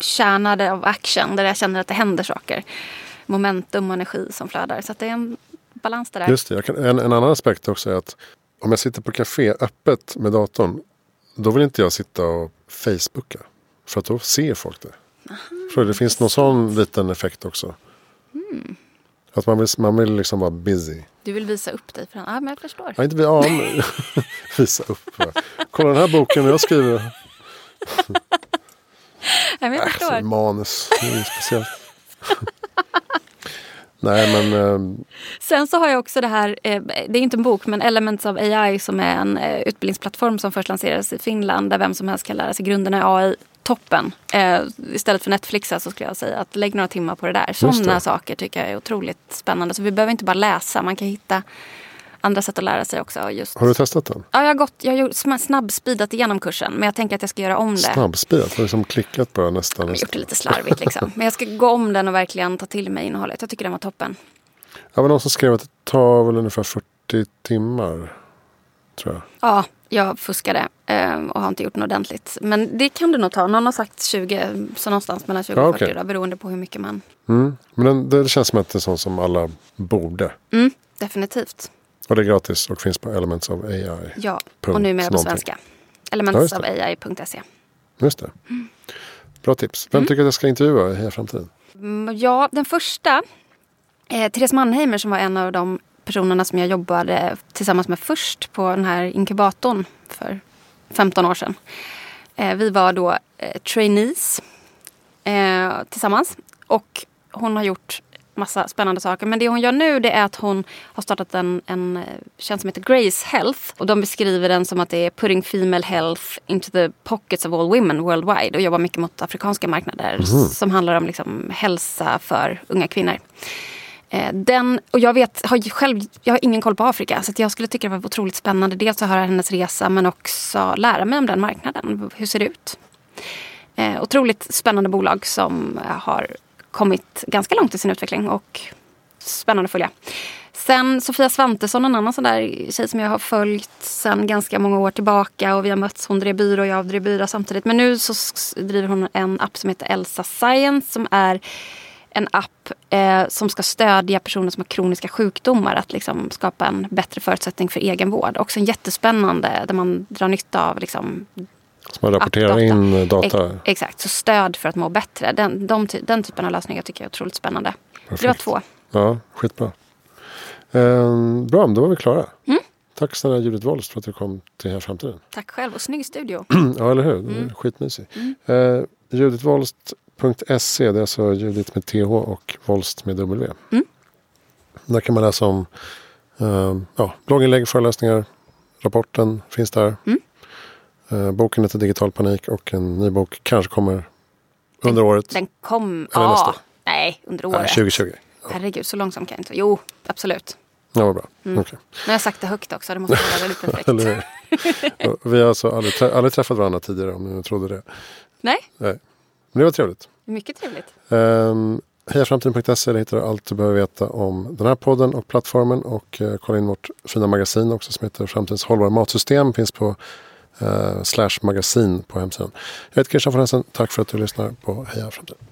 kärna av action där jag känner att det händer saker. Momentum och energi som flödar. Så det är en balans det där. Just det. Kan, en, en annan aspekt också är att om jag sitter på café öppet med datorn. Då vill inte jag sitta och facebooka. För att då ser folk det. Aha, det finns någon sån liten effekt också. Mm. Att man vill, man vill liksom vara busy. Du vill visa upp dig för Ja, men jag förstår. Ja, inte ja, men, visa upp. Kolla den här boken jag skriver. ja, men jag förstår. Äh, manus, det är speciellt. Nej, men, eh, Sen så har jag också det här, eh, det är inte en bok, men Elements of AI som är en eh, utbildningsplattform som först lanserades i Finland där vem som helst kan lära sig grunderna i AI toppen. Eh, istället för Netflix så skulle jag säga att lägg några timmar på det där. Sådana saker tycker jag är otroligt spännande. Så vi behöver inte bara läsa, man kan hitta andra sätt att lära sig också. Just... Har du testat den? Ja, jag har, gått, jag har snabbspeedat igenom kursen. Men jag tänker att jag ska göra om det. Snabbspeedat? Har du liksom klickat bara nästan? Jag har gjort det lite slarvigt liksom. men jag ska gå om den och verkligen ta till mig innehållet. Jag tycker den var toppen. Det var någon som skrev att det tar väl ungefär 40 timmar. Tror jag. Ja, jag fuskade eh, och har inte gjort något ordentligt. Men det kan du nog ta. Någon har sagt 20, så någonstans mellan 20 och ja, 40 okay. då, beroende på hur mycket man... Mm. Men det känns som att det är sånt som alla borde. Mm, definitivt. Och det är gratis och finns på Elements of AI. Ja, och numera på svenska. Elementsofai.se. Just det. Mm. Bra tips. Vem mm. tycker att jag ska intervjua i Heja Framtiden? Mm, ja, den första. Eh, Therese Mannheimer som var en av de personerna som jag jobbade tillsammans med först på den här inkubatorn för 15 år sedan. Eh, vi var då eh, trainees eh, tillsammans och hon har gjort massa spännande saker. Men det hon gör nu det är att hon har startat en, en tjänst som heter Grace Health. Och de beskriver den som att det är putting female health into the pockets of all women worldwide. Och jobbar mycket mot afrikanska marknader mm. som handlar om liksom hälsa för unga kvinnor. Eh, den, och jag vet, har själv, jag har ingen koll på Afrika så jag skulle tycka det var otroligt spännande. Dels att höra hennes resa men också lära mig om den marknaden. Hur ser det ut? Eh, otroligt spännande bolag som har kommit ganska långt i sin utveckling och spännande att följa. Sen Sofia Svantesson, en annan sån där tjej som jag har följt sen ganska många år tillbaka och vi har mötts. Hon drev byrå och jag drev byrå samtidigt. Men nu så driver hon en app som heter Elsa Science som är en app eh, som ska stödja personer som har kroniska sjukdomar att liksom skapa en bättre förutsättning för egenvård. Också en jättespännande där man drar nytta av liksom, så man rapporterar in data? Ex exakt, så stöd för att må bättre. Den, de, den typen av lösningar tycker jag är otroligt spännande. Perfekt. Det var två. Ja, skitbra. Eh, bra, då var vi klara. Mm. Tack snälla Judith Wollst för att du kom till Här Framtiden. Tack själv och snygg studio. ja, eller hur? Mm. Skitmysig. Mm. Eh, Judith Wollst Judith.se, det är alltså Judith med TH och Volst med W. Mm. Där kan man läsa om uh, ja, blogginlägg, föreläsningar, rapporten finns där. Mm. Eh, boken heter Digital panik och en ny bok kanske kommer under året. Den kom... Eller nästa Ja. år. Nej, under Nej, året. 2020. Herregud, så långsamt kan jag inte. Jo, absolut. Ja, vad bra. Mm. Okej. Nu har jag sagt det högt också. Det måste vara väldigt perfekt. Vi har alltså aldrig, trä- aldrig träffat varandra tidigare om ni trodde det. Nej, Nej. Men det var trevligt. mycket trevligt. Um, Hejaframtiden.se, där hittar du allt du behöver veta om den här podden och plattformen. Och eh, kolla in vårt fina magasin också som heter Framtidens hållbara matsystem. Finns på uh, Eh, slash magasin på hemsidan. Jag heter Christian von Essen. Tack för att du lyssnar på Heja Framtiden.